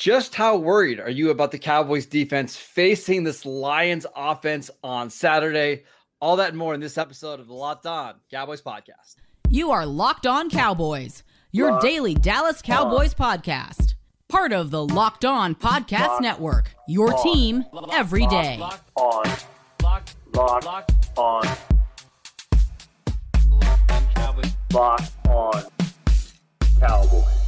Just how worried are you about the Cowboys defense facing this Lions offense on Saturday? All that and more in this episode of the Locked On Cowboys podcast. You are Locked On Cowboys, your Locked daily Dallas Cowboys on. podcast. Part of the Locked On Podcast Locked Network. Your on. team every day. Locked on. Locked, Locked, Locked on. Locked on Cowboys. Locked on Cowboys.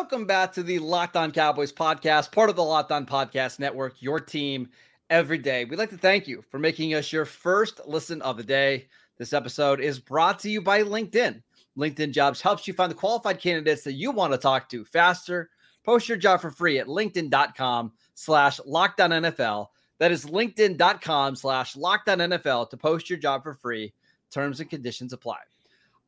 Welcome back to the Locked On Cowboys podcast, part of the Locked On Podcast Network, your team every day. We'd like to thank you for making us your first listen of the day. This episode is brought to you by LinkedIn. LinkedIn Jobs helps you find the qualified candidates that you want to talk to faster. Post your job for free at linkedin.com slash lockdown That is linkedin.com slash lockdown to post your job for free. Terms and conditions apply.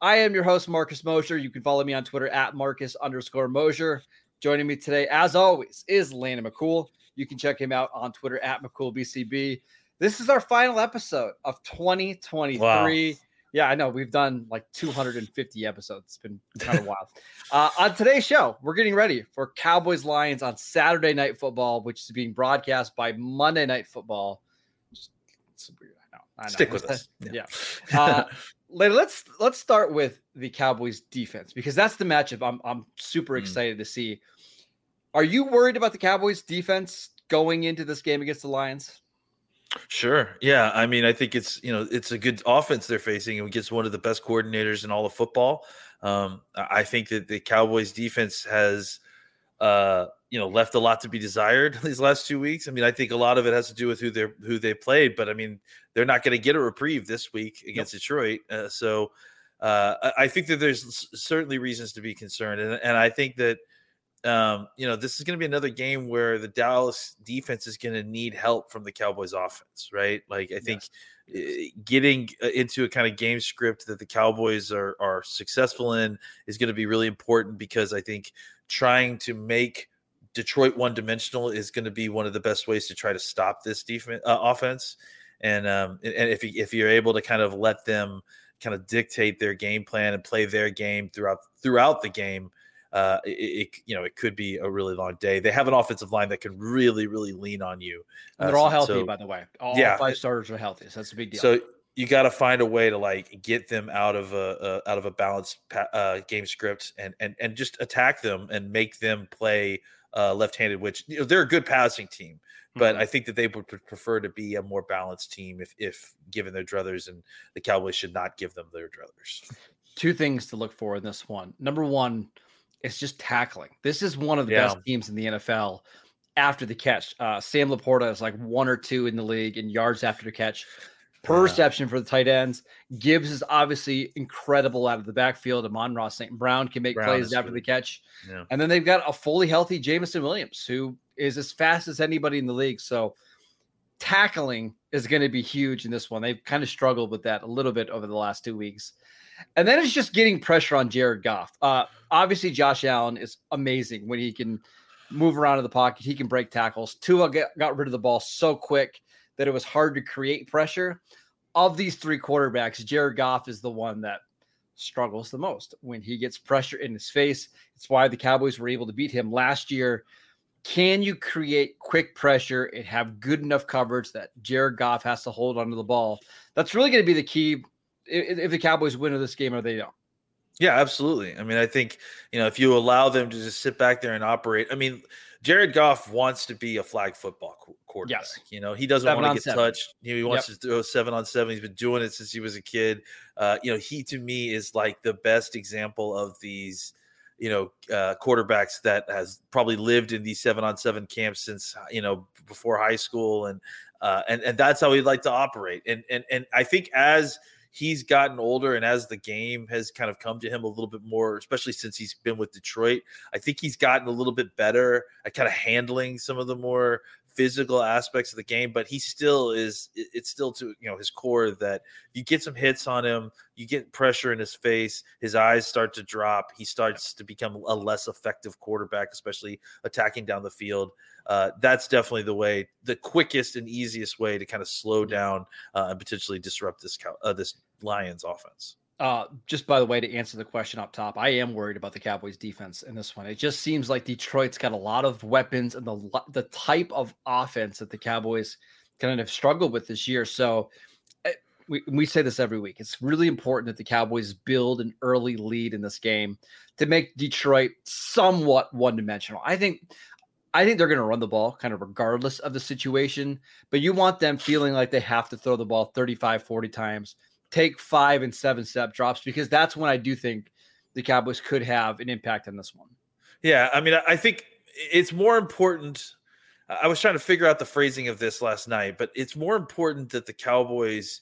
I am your host, Marcus Mosher. You can follow me on Twitter at Marcus underscore Mosher. Joining me today, as always, is Landon McCool. You can check him out on Twitter at McCoolBCB. This is our final episode of 2023. Wow. Yeah, I know. We've done like 250 episodes. It's been kind of wild. Uh, on today's show, we're getting ready for Cowboys Lions on Saturday Night Football, which is being broadcast by Monday Night Football. Just, it's weird. I know. I know. Stick with us. yeah. yeah. Uh, let's let's start with the Cowboys defense because that's the matchup I'm I'm super hmm. excited mm. to see. Are you worried about the Cowboys defense going into this game against the Lions? Sure. Yeah. I mean, I think it's you know it's a good offense they're facing, and gets one of the best coordinators in all of football. Um, I think that the Cowboys defense has uh, you know left a lot to be desired these last two weeks. I mean, I think a lot of it has to do with who they're who they played, but I mean, they're not going to get a reprieve this week against nope. Detroit. Uh, so uh, I think that there's certainly reasons to be concerned, and, and I think that um, you know this is going to be another game where the Dallas defense is going to need help from the Cowboys offense, right? Like I think. Yes eh, getting uh, into a kind of game script that the Cowboys are are successful in is going to be really important because I think trying to make Detroit one dimensional is going to be one of the best ways to try to stop this defense uh, offense. And um, and if if you're able to kind of let them kind of dictate their game plan and play their game throughout throughout the game, uh, it, it, you know it could be a really long day. They have an offensive line that can really really lean on you. And they're uh, all healthy, so, by the way. All yeah, five starters are healthy, so that's a big deal. So you got to find a way to like get them out of a, a out of a balanced uh, game script and and and just attack them and make them play uh, left-handed, which you know they're a good passing team, but mm-hmm. I think that they would prefer to be a more balanced team if if given their druthers, and the Cowboys should not give them their druthers. Two things to look for in this one. Number one, it's just tackling. This is one of the yeah. best teams in the NFL after the catch. Uh, Sam LaPorta is like one or two in the league in yards after the catch per yeah. reception for the tight ends. Gibbs is obviously incredible out of the backfield. Amon-Ra St. Brown can make Brown plays after good. the catch. Yeah. And then they've got a fully healthy Jameson Williams, who is as fast as anybody in the league. So tackling is going to be huge in this one. They've kind of struggled with that a little bit over the last two weeks. And then it's just getting pressure on Jared Goff. Uh, obviously, Josh Allen is amazing when he can move around in the pocket. He can break tackles. Tua get, got rid of the ball so quick that it was hard to create pressure. Of these three quarterbacks, Jared Goff is the one that struggles the most when he gets pressure in his face. It's why the Cowboys were able to beat him last year. Can you create quick pressure and have good enough coverage that Jared Goff has to hold onto the ball? That's really going to be the key if the Cowboys win this game or they don't. Yeah, absolutely. I mean, I think, you know, if you allow them to just sit back there and operate, I mean, Jared Goff wants to be a flag football quarterback. Yes. You know, he doesn't want to get seven. touched. He wants yep. to throw seven on seven. He's been doing it since he was a kid. Uh, you know, he to me is like the best example of these, you know, uh, quarterbacks that has probably lived in these seven on seven camps since you know before high school, and uh, and and that's how he'd like to operate. And and and I think as he's gotten older and as the game has kind of come to him a little bit more especially since he's been with detroit i think he's gotten a little bit better at kind of handling some of the more physical aspects of the game, but he still is. It's still to you know his core that you get some hits on him, you get pressure in his face, his eyes start to drop, he starts to become a less effective quarterback, especially attacking down the field. Uh, that's definitely the way, the quickest and easiest way to kind of slow down uh, and potentially disrupt this uh, this Lions offense. Uh, just by the way, to answer the question up top, I am worried about the Cowboys' defense in this one. It just seems like Detroit's got a lot of weapons and the the type of offense that the Cowboys kind of struggled with this year. So eh, we, we say this every week. It's really important that the Cowboys build an early lead in this game to make Detroit somewhat one dimensional. I think I think they're going to run the ball kind of regardless of the situation, but you want them feeling like they have to throw the ball 35, 40 times, take five and seven step drops, because that's when I do think the Cowboys could have an impact on this one. Yeah. I mean, I think it's more important. I was trying to figure out the phrasing of this last night, but it's more important that the Cowboys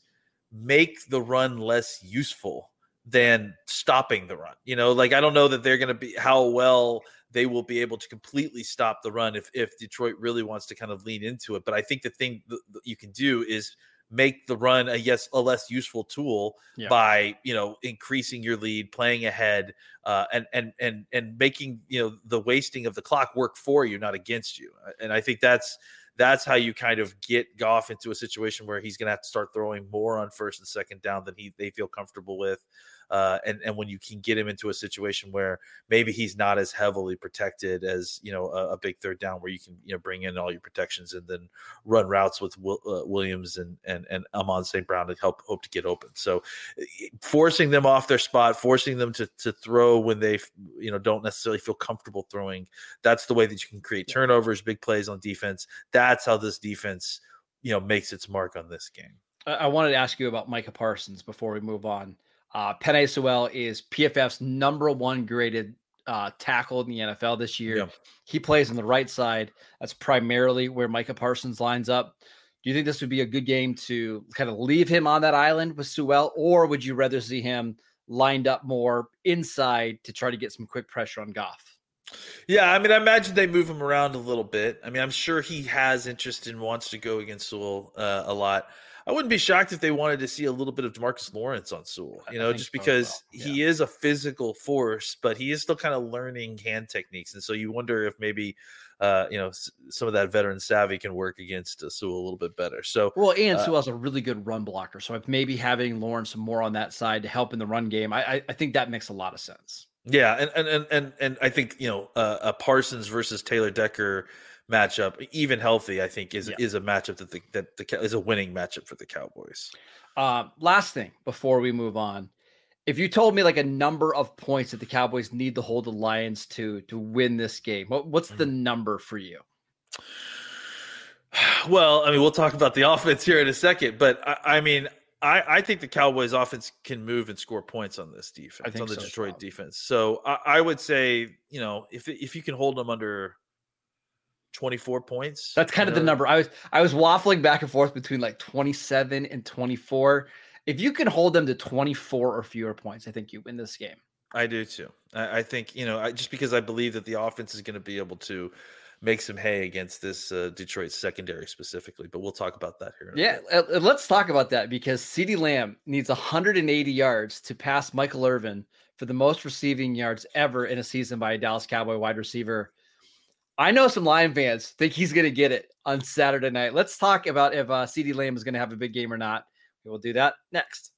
make the run less useful than stopping the run. You know, like I don't know that they're going to be how well they will be able to completely stop the run if if Detroit really wants to kind of lean into it. But I think the thing that you can do is make the run a yes a less useful tool yeah. by you know increasing your lead playing ahead uh, and and and and making you know the wasting of the clock work for you not against you and i think that's that's how you kind of get Goff into a situation where he's going to have to start throwing more on first and second down than he they feel comfortable with. Uh, and and when you can get him into a situation where maybe he's not as heavily protected as you know a, a big third down where you can you know bring in all your protections and then run routes with uh, Williams and and and Amon St. Brown to help hope to get open. So forcing them off their spot, forcing them to to throw when they you know don't necessarily feel comfortable throwing. That's the way that you can create turnovers, big plays on defense. That's how this defense you know makes its mark on this game. I wanted to ask you about Micah Parsons before we move on. Uh, Penei Sewell is PFF's number one graded uh, tackle in the NFL this year. Yeah. He plays on the right side. That's primarily where Micah Parsons lines up. Do you think this would be a good game to kind of leave him on that island with Sewell, or would you rather see him lined up more inside to try to get some quick pressure on Goff? Yeah, I mean, I imagine they move him around a little bit. I mean, I'm sure he has interest and wants to go against Sewell uh, a lot. I wouldn't be shocked if they wanted to see a little bit of Demarcus Lawrence on Sewell, you know, just because so well. yeah. he is a physical force, but he is still kind of learning hand techniques. And so you wonder if maybe, uh, you know, some of that veteran savvy can work against uh, Sewell a little bit better. So, well, and uh, Sewell's a really good run blocker. So if maybe having Lawrence more on that side to help in the run game, I, I, I think that makes a lot of sense. Yeah. And, and, and, and, and I think, you know, uh, a Parsons versus Taylor Decker matchup, even healthy, I think is yeah. is a matchup that the that the is a winning matchup for the Cowboys. Uh, last thing before we move on, if you told me like a number of points that the Cowboys need to hold the Lions to to win this game, what, what's the mm-hmm. number for you? Well, I mean, we'll talk about the offense here in a second, but I, I mean, I, I, think the Cowboys offense can move and score points on this defense, on the so Detroit defense. So I, I, would say, you know, if if you can hold them under 24 points. That's kind of know? the number. I was I was waffling back and forth between like 27 and 24. If you can hold them to 24 or fewer points, I think you win this game. I do too. I, I think you know, I, just because I believe that the offense is going to be able to make some hay against this uh, Detroit secondary specifically. But we'll talk about that here. yeah, uh, let's talk about that because CeeDee Lamb needs 180 yards to pass Michael Irvin for the most receiving yards ever in a season by a Dallas Cowboy wide receiver. I know some Lion fans think he's going to get it on Saturday night. Let's talk about if uh, CeeDee Lamb is going to have a big game or not. We will do that next.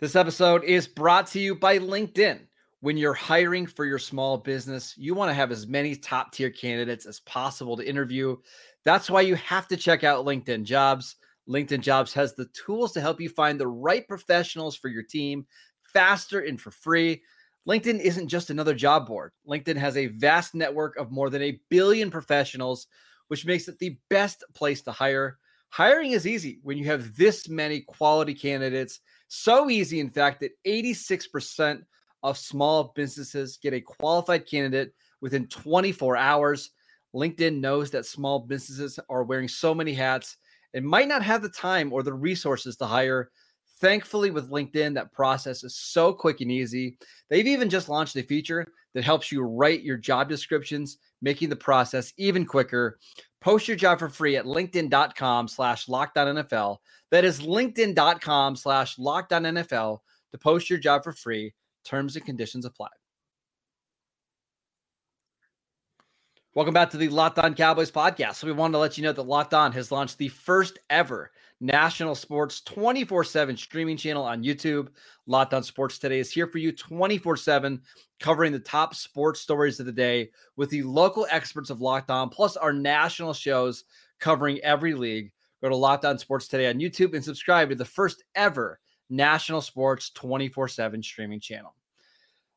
This episode is brought to you by LinkedIn. When you're hiring for your small business, you want to have as many top tier candidates as possible to interview. That's why you have to check out LinkedIn Jobs. LinkedIn Jobs has the tools to help you find the right professionals for your team faster and for free. LinkedIn isn't just another job board. LinkedIn has a vast network of more than a billion professionals, which makes it the best place to hire. Hiring is easy when you have this many quality candidates. So easy, in fact, that 86% of small businesses get a qualified candidate within 24 hours. LinkedIn knows that small businesses are wearing so many hats and might not have the time or the resources to hire Thankfully, with LinkedIn, that process is so quick and easy. They've even just launched a feature that helps you write your job descriptions, making the process even quicker. Post your job for free at linkedin.com slash NFL. That is linkedin.com slash NFL to post your job for free. Terms and conditions apply. Welcome back to the Locked On Cowboys podcast. So we wanted to let you know that Locked On has launched the first ever national sports 24 7 streaming channel on YouTube. Locked on Sports Today is here for you 24 7, covering the top sports stories of the day with the local experts of Locked On, plus our national shows covering every league. Go to Locked On Sports Today on YouTube and subscribe to the first ever national sports 24 7 streaming channel.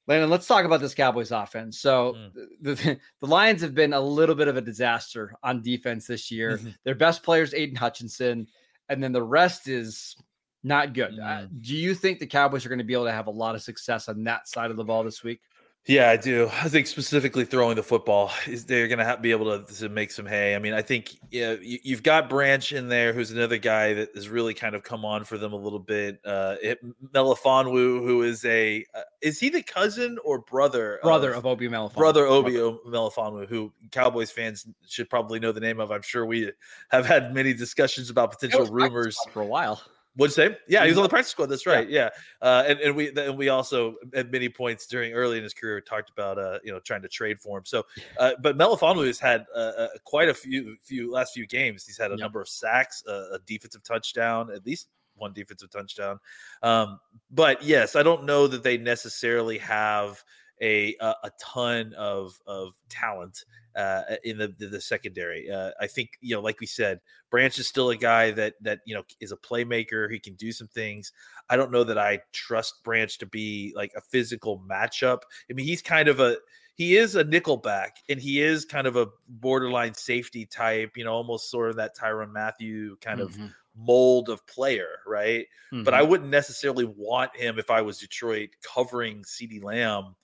Landon, let's talk about this Cowboys offense. So mm. the, the Lions have been a little bit of a disaster on defense this year. Mm-hmm. Their best player is Aidan Hutchinson, and then the rest is not good. Mm. Uh, do you think the Cowboys are going to be able to have a lot of success on that side of the ball this week? Yeah, I do. I think specifically throwing the football is they're going to be able to, to make some hay. I mean, I think yeah, you, have got Branch in there, who's another guy that has really kind of come on for them a little bit. Uh, it, Melifonwu, who is a uh, is he the cousin or brother brother of, of Obi Melifonwu? Brother Obi Melifonwu, who Cowboys fans should probably know the name of. I'm sure we have had many discussions about potential rumors for a while. Would say, yeah, he was on the practice squad. That's right. Yeah, yeah. Uh, and, and we and we also at many points during early in his career talked about uh, you know trying to trade for him. So, uh, but Melifonwu has had uh, uh, quite a few few last few games. He's had a yep. number of sacks, uh, a defensive touchdown, at least one defensive touchdown. Um, but yes, I don't know that they necessarily have a a, a ton of of talent uh, in the the, the secondary. Uh, I think you know, like we said, Branch is still a guy that that you know is a playmaker. He can do some things. I don't know that I trust Branch to be like a physical matchup. I mean, he's kind of a he is a nickelback and he is kind of a borderline safety type. You know, almost sort of that Tyrann Mathieu kind mm-hmm. of mold of player, right? Mm-hmm. But I mm-hmm. wouldn't necessarily want him if I was Detroit covering CeeDee Lamb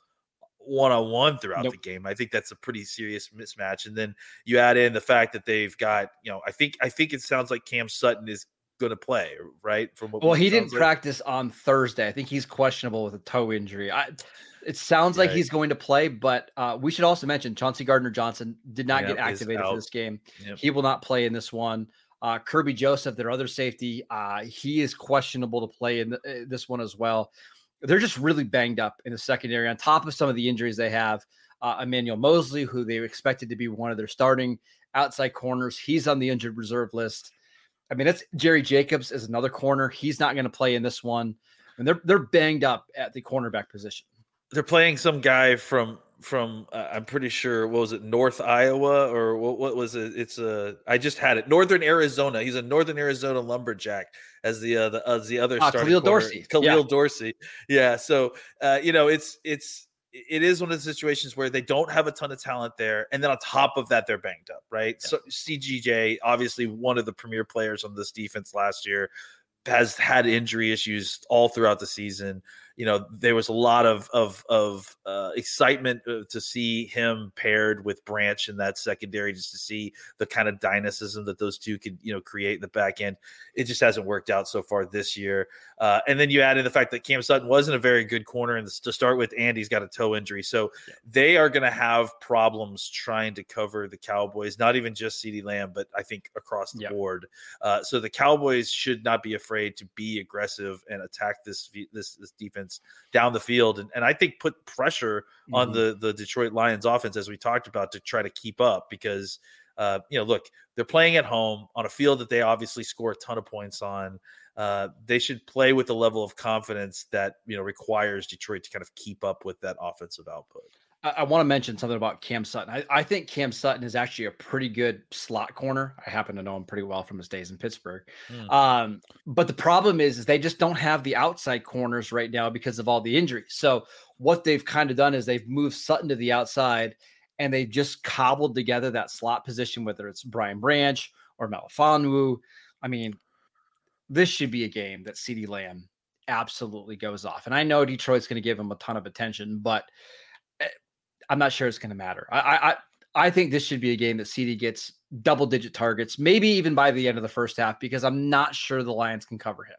one on one throughout nope. the game. I think that's a pretty serious mismatch. And then you add in the fact that they've got, you know, I think I think it sounds like Cam Sutton is going to play, right? From what well, he didn't like. practice on Thursday. I think he's questionable with a toe injury. I, it sounds like he's going to play, but uh, we should also mention Chauncey Gardner Johnson did not yep, get activated for this game. Yep. He will not play in this one. Uh, Kerby Joseph, their other safety, uh, he is questionable to play in the, uh, this one as well they're just really banged up in the secondary on top of some of the injuries they have. Uh, Emmanuel Moseley, who they expected to be one of their starting outside corners, he's on the injured reserve list. I mean, it's Jerry Jacobs is another corner. He's not going to play in this one. And they're they're banged up at the cornerback position. They're playing some guy from from uh, I'm pretty sure what was it North Iowa or what, what was it? It's a I just had it Northern Arizona. He's a Northern Arizona lumberjack as the uh, the as the other ah, Khalil Dorsey. Khalil yeah. Dorsey. Yeah. So uh, you know it's it's it is one of the situations where they don't have a ton of talent there, and then on top of that, they're banged up, right? Yeah. So CGJ, obviously one of the premier players on this defense last year, has had injury issues all throughout the season you know there was a lot of of of uh, excitement uh, to see him paired with Branch in that secondary, just to see the kind of dynamism that those two could you know create in the back end. It just hasn't worked out so far this year. Uh, and then you add in the fact that Cam Sutton wasn't a very good corner, and to start with, Andy's got a toe injury, so yeah. they are going to have problems trying to cover the Cowboys. Not even just CeeDee Lamb, but I think across the board. Uh, so the Cowboys should not be afraid to be aggressive and attack this this this defense defense down the field, and, and I think put pressure mm-hmm. on the the Detroit Lions offense as we talked about to try to keep up because uh, you know look they're playing at home on a field that they obviously score a ton of points on. Uh, they should play with the level of confidence that you know requires Detroit to kind of keep up with that offensive output. I, I want to mention something about Cam Sutton. I, I, think Cam Sutton is actually a pretty good slot corner. I happen to know him pretty well from his days in Pittsburgh. Mm. Um, but the problem is, is they just don't have the outside corners right now because of all the injuries. So what they've kind of done is they've moved Sutton to the outside and they've just cobbled together that slot position, whether it's Brian Branch or Melifonwu. I mean, this should be a game that CeeDee Lamb absolutely goes off. And I know Detroit's going to give him a ton of attention, but – I'm not sure it's going to matter. I, I I think this should be a game that CD gets double digit targets, maybe even by the end of the first half, because I'm not sure the Lions can cover him.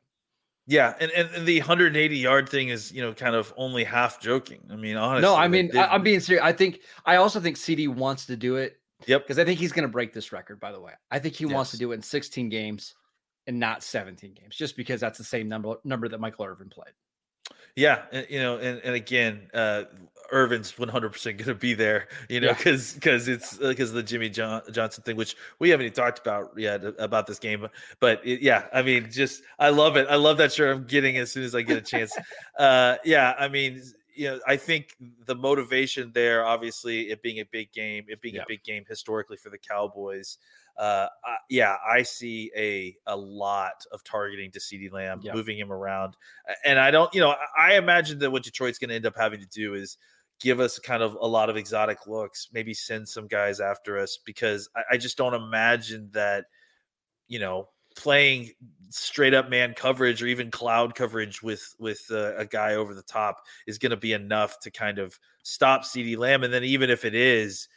Yeah, and, and the 180 yard thing is, you know, kind of only half joking. I mean, honestly. No, I mean, I, am being serious. I think I also think CD wants to do it. Yep. Because I think he's going to break this record. By the way, I think he yes. wants to do it in 16 games and not 17 games, just because that's the same number number that Michael Irvin played. Yeah, you know, and, and again, uh, Irvin's 100% going to be there, you know, because yeah. because it's because uh, the Jimmy John, Johnson thing, which we haven't even talked about yet about this game. But it, yeah, I mean, just I love it. I love that shirt. I'm getting as soon as I get a chance. uh, yeah, I mean, you know, I think the motivation there, obviously, it being a big game, it being yeah. a big game historically for the Cowboys. Uh, uh, yeah, I see a a lot of targeting to CeeDee Lamb, yeah. moving him around, and I don't, you know, I imagine that what Detroit's going to end up having to do is give us kind of a lot of exotic looks, maybe send some guys after us because I, I just don't imagine that, you know, playing straight up man coverage or even cloud coverage with with uh, a guy over the top is going to be enough to kind of stop CD Lamb. And then even if it is,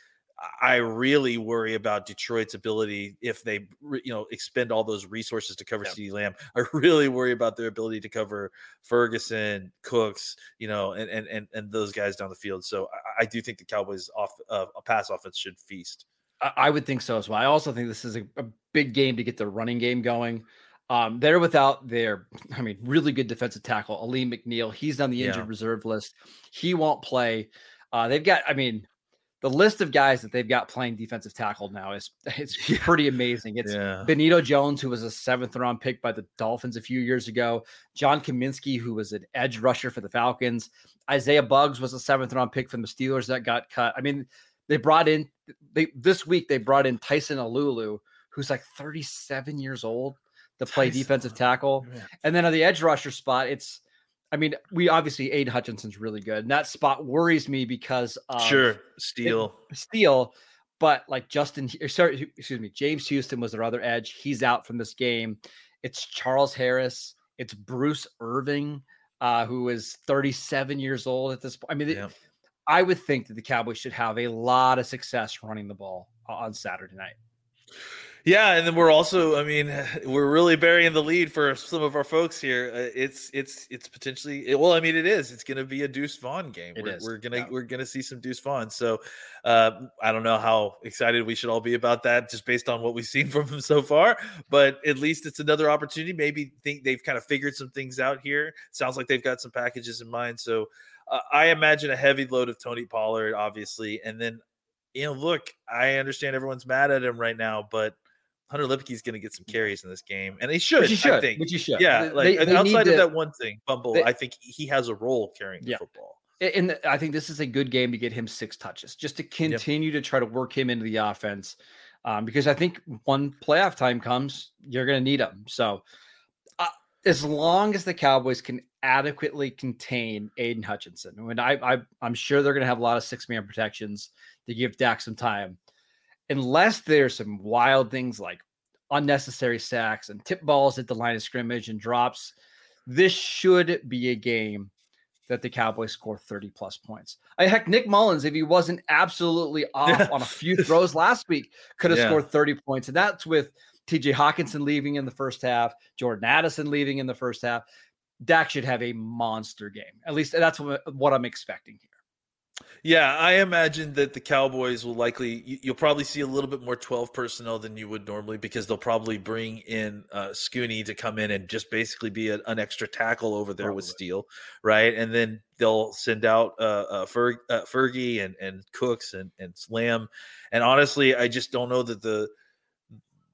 I really worry about Detroit's ability if they you know expend all those resources to cover yeah. CeeDee Lamb. I really worry about their ability to cover Ferguson, Cooks, you know, and and and, and those guys down the field. So I, I do think the Cowboys off uh, a pass offense should feast. I would think so as well. I also think this is a, a big game to get the running game going. Um, they're without their, I mean, really good defensive tackle, Alim McNeill. He's on the injured yeah. reserve list. He won't play. Uh, they've got, I mean, the list of guys that they've got playing defensive tackle now is it's pretty amazing. It's yeah. Benito Jones, who was a seventh round pick by the Dolphins a few years ago, John Cominsky, who was an edge rusher for the Falcons, Isaiah Buggs was a seventh round pick from the Steelers that got cut. I mean, they brought in they this week they brought in Tyson Alualu, who's like 37 years old to play Tyson. defensive tackle. And then on the edge rusher spot, it's I mean, we obviously Aidan Hutchinson's really good. And that spot worries me because sure, Steele. Steele, but like Justin sorry, excuse me, James Houston was their other edge. He's out from this game. It's Charles Harris, it's Bruce Irvin, uh, who is 37 years old at this point. I mean, yeah. I would think that the Cowboys should have a lot of success running the ball on Saturday night. Yeah, and then we're also, I mean, we're really burying the lead for some of our folks here. Uh, it's it's it's potentially well, I mean, it is. It's going to be a Deuce Vaughn game. It we're, is. we're gonna yeah. we're gonna see some Deuce Vaughn. So uh, I don't know how excited we should all be about that, just based on what we've seen from him so far. But at least it's another opportunity. Maybe think they've kind of figured some things out here. Sounds like they've got some packages in mind. So uh, I imagine a heavy load of Tony Pollard, obviously, and then you know, look, I understand everyone's mad at him right now, but Hunter is going to get some carries in this game, and he should. Which he should. I think. Which he should. Yeah, like they, they outside of to, that one thing, Bumble, they, I think he has a role carrying the yeah. football. And I think this is a good game to get him six touches, just to continue yep. to try to work him into the offense. Um, because I think when playoff time comes, you're going to need him. So, uh, as long as the Cowboys can adequately contain Aidan Hutchinson, and I, I I'm sure they're going to have a lot of six man protections to give Dak some time unless there's some wild things like unnecessary sacks and tip balls at the line of scrimmage and drops, this should be a game that the Cowboys score 30 plus points. I, heck, Nick Mullens, if he wasn't absolutely off on a few throws last week, could have yeah. scored 30 points. And that's with TJ Hockenson leaving in the first half, Jordan Addison leaving in the first half. Dak should have a monster game. At least that's what, what I'm expecting here. Yeah, I imagine that the Cowboys will likely you'll probably see a little bit more 12 personnel than you would normally because they'll probably bring in uh Scooney to come in and just basically be a, an extra tackle over there probably. with Steele, right? And then they'll send out uh, uh, Fer, uh, Fergie and and Cooks and and Slam. And honestly, I just don't know that the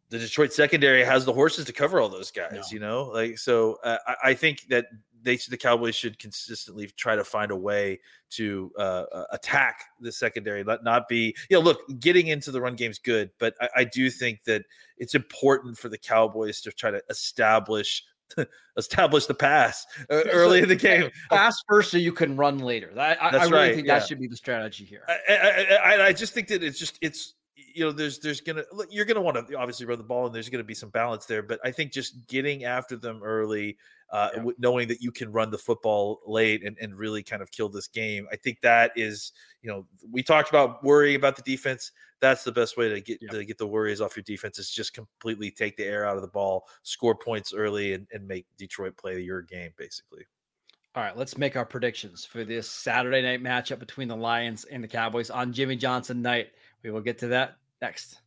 the Detroit secondary has the horses to cover all those guys, no. you know? Like so uh, I, I think that they the Cowboys should consistently try to find a way to uh, uh, attack the secondary, let not be you know look getting into the run game is good, but I, I do think that it's important for the Cowboys to try to establish establish the pass uh, early in the game. Pass first so you can run later. I, I, I really right, think yeah. that should be the strategy here. I, I, I, just think that it's just it's you know there's there's gonna you're gonna want to obviously run the ball and there's gonna be some balance there, but I think just getting after them early uh, yeah. knowing that you can run the football late and, and really kind of kill this game. I think that is, you know, we talked about worrying about the defense. That's the best way to get yeah. to get the worries off your defense is just completely take the air out of the ball, score points early, and, and make Detroit play your game, basically. All right, let's make our predictions for this Saturday night matchup between the Lions and the Cowboys on Jimmy Johnson night. We will get to that next.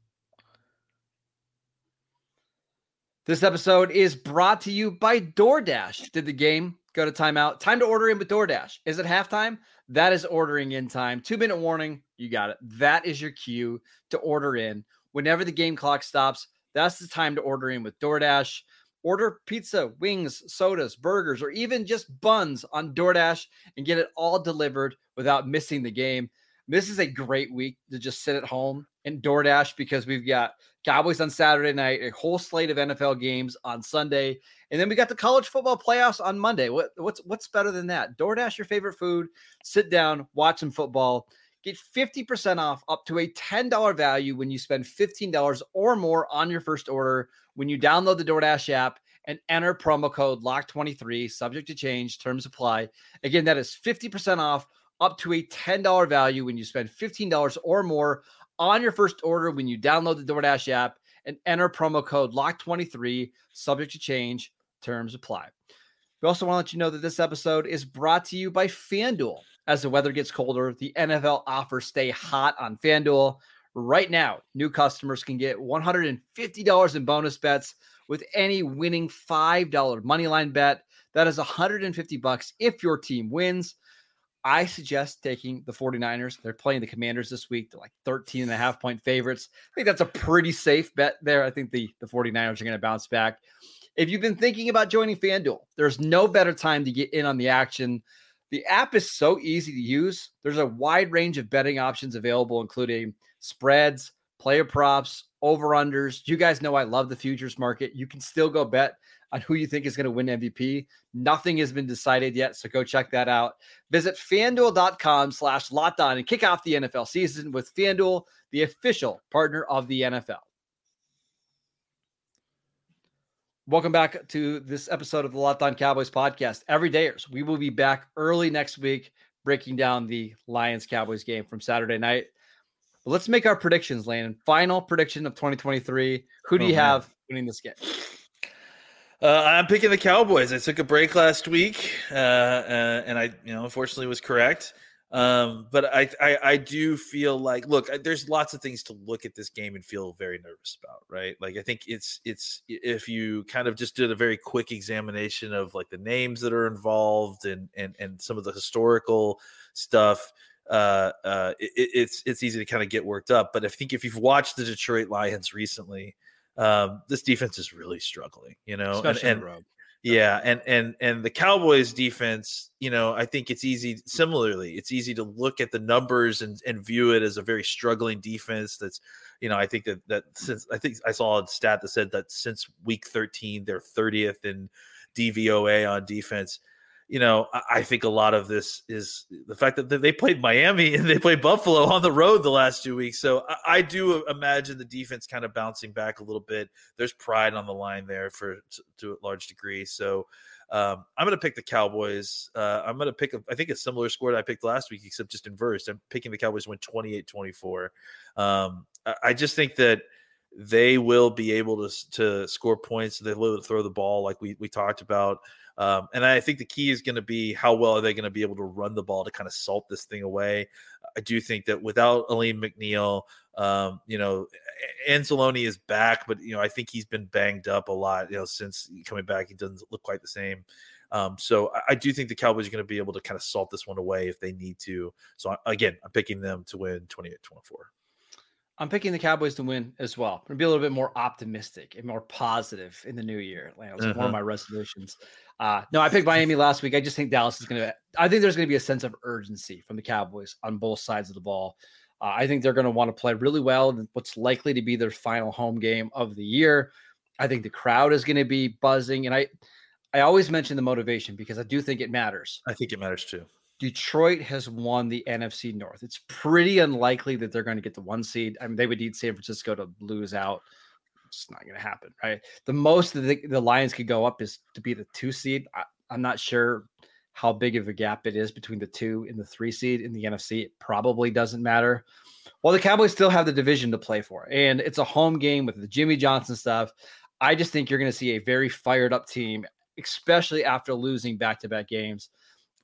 This episode is brought to you by DoorDash. Did the game go to timeout. Time to order in with DoorDash. Is it halftime? That is ordering in time. Two minute warning. You got it. That is your cue to order in. Whenever the game clock stops, that's the time to order in with DoorDash. Order pizza, wings, sodas, burgers, or even just buns on DoorDash and get it all delivered without missing the game. This is a great week to just sit at home and DoorDash because we've got Cowboys on Saturday night, a whole slate of NFL games on Sunday, and then we got the college football playoffs on Monday. What, what's what's better than that? DoorDash your favorite food, sit down, watch some football. Get 50% off up to a $10 value when you spend $15 or more on your first order when you download the DoorDash app and enter promo code LOCK23, subject to change, terms apply. Again, that is 50% off up to a $10 value when you spend $15 or more on your first order when you download the DoorDash app and enter promo code LOCK23, subject to change, terms apply. We also want to let you know that this episode is brought to you by FanDuel. As the weather gets colder, the NFL offers stay hot on FanDuel. Right now, new customers can get $150 in bonus bets with any winning $5 moneyline bet. That is 150 bucks if your team wins. I suggest taking the 49ers. They're playing the Commanders this week. They're like 13 and a half point favorites. I think that's a pretty safe bet there. I think the, the 49ers are going to bounce back. If you've been thinking about joining FanDuel, there's no better time to get in on the action. The app is so easy to use. There's a wide range of betting options available, including spreads, player props, over unders. You guys know I love the futures market. You can still go bet on who you think is going to win MVP. Nothing has been decided yet, so go check that out. Visit fanduel.com slash locked on and kick off the NFL season with FanDuel, the official partner of the NFL. Welcome back to this episode of the Locked On Cowboys podcast. Every dayers, we will be back early next week breaking down the Lions Cowboys game from Saturday night. But let's make our predictions, Landon. Final prediction of 2023. Who do oh, you man. have winning this game? Uh, I'm picking the Cowboys. I took a break last week, uh, uh, and I, you know, unfortunately was correct. Um, but I, I, I do feel like, look, there's lots of things to look at this game and feel very nervous about, right? Like I think it's, it's if you kind of just did a very quick examination of like the names that are involved and and and some of the historical stuff, uh, uh, it, it's it's easy to kind of get worked up. But I think if you've watched the Detroit Lions recently um, this defense is really struggling, you know, especially and, and yeah, and and and the Cowboys defense, you know, I think it's easy. Similarly, it's easy to look at the numbers and and view it as a very struggling defense. That's, you know, I think that that since I think I saw a stat that said that since week 13, they're 30th in DVOA on defense you know, I think a lot of this is the fact that they played Miami and they played Buffalo on the road the last two weeks. So I do imagine the defense kind of bouncing back a little bit. There's pride on the line there for to a large degree. So um, I'm going to pick the Cowboys. Uh, I'm going to pick, a, I think, a similar score that I picked last week, except just inversed. I'm picking the Cowboys win 28 24. Um, I just think that they will be able to, to score points. Able to throw the ball like we, we talked about. Um, and I think the key is going to be how well are they going to be able to run the ball to kind of salt this thing away. I do think that without Alim McNeill, um, you know, Anzalone is back, but you know, I think he's been banged up a lot. You know, since coming back, he doesn't look quite the same. Um, so I, I, do think the Cowboys are going to be able to kind of salt this one away if they need to. So I, again, I'm picking them to win 28 24. I'm picking the Cowboys to win as well. I'm gonna be a little bit more optimistic and more positive in the new year. Like, it was uh-huh. one of uh-huh. my resolutions. Uh, no, I picked Miami last week. I just think Dallas is gonna. I think there's gonna be a sense of urgency from the Cowboys on both sides of the ball. Uh, I think they're going to want to play really well in what's likely to be their final home game of the year. I think the crowd is going to be buzzing, and I, I always mention the motivation because I do think it matters. I think it matters too. Detroit has won the NFC North. It's pretty unlikely that they're going to get the one seed. I mean, they would need San Francisco to lose out. It's not going to happen, right? The most that the, the, Lions could go up is to be the two seed. I, I'm not sure how big of a gap it is between the two and the three seed in the NFC. It probably doesn't matter. Well, the Cowboys still have the division to play for, and it's a home game with the Jimmy Johnson stuff. I just think you're going to see a very fired up team, especially after losing back to back games.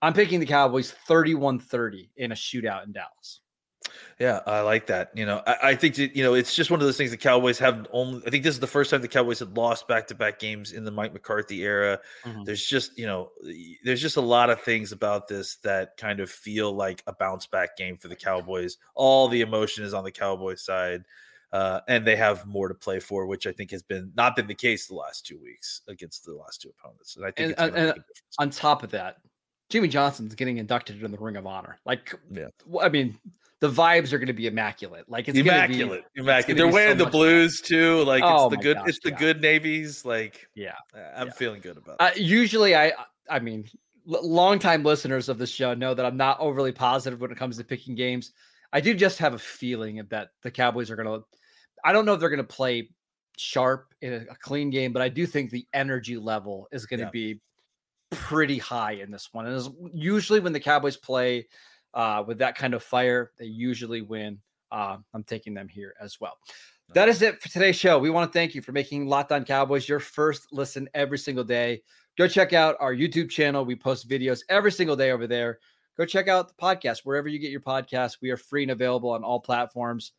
I'm picking the Cowboys 31 30 in a shootout in Dallas. Yeah, I like that. You know, I, I, think you know it's just one of those things. The Cowboys have only. I think this is the first time the Cowboys had lost back to back games in the Mike McCarthy era. Mm-hmm. There's just you know, there's just a lot of things about this that kind of feel like a bounce back game for the Cowboys. All the emotion is on the Cowboys side. Uh, and they have more to play for, which I think has been not been the case the last two weeks against the last two opponents. And I think and, and on top of that, Jimmy Johnson's getting inducted in the Ring of Honor. Like, yeah. I mean, the vibes are going to be immaculate. Like it's immaculate, be, immaculate. They're wearing so the blues fun. too. Like oh it's the good, gosh, it's the yeah. good navies. Like yeah, I'm yeah. feeling good about. Uh, usually, I, I mean, l- longtime listeners of the show know that I'm not overly positive when it comes to picking games. I do just have a feeling that the Cowboys are going to. I don't know if they're going to play sharp in a, a, clean game, but I do think the energy level is going to yeah. be pretty high in this one. And usually when the Cowboys play uh, with that kind of fire, they usually win. Uh, I'm taking them here as well. That is it for today's show. We want to thank you for making Locked On Cowboys your first listen every single day. Go check out our YouTube channel. We post videos every single day over there. Go check out the podcast wherever you get your podcasts. We are free and available on all platforms.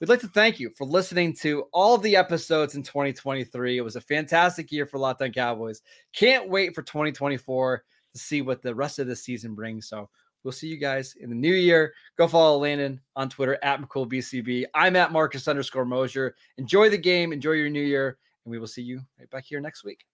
We'd like to thank you for listening to all the episodes in 2023. It was a fantastic year for Locked On Cowboys. Can't wait for 2024 to see what the rest of the season brings. So We'll see you guys in the new year. Go follow Landon on Twitter at McCoolBCB. I'm at Marcus underscore Mosher. Enjoy the game. Enjoy your new year. And we will see you right back here next week.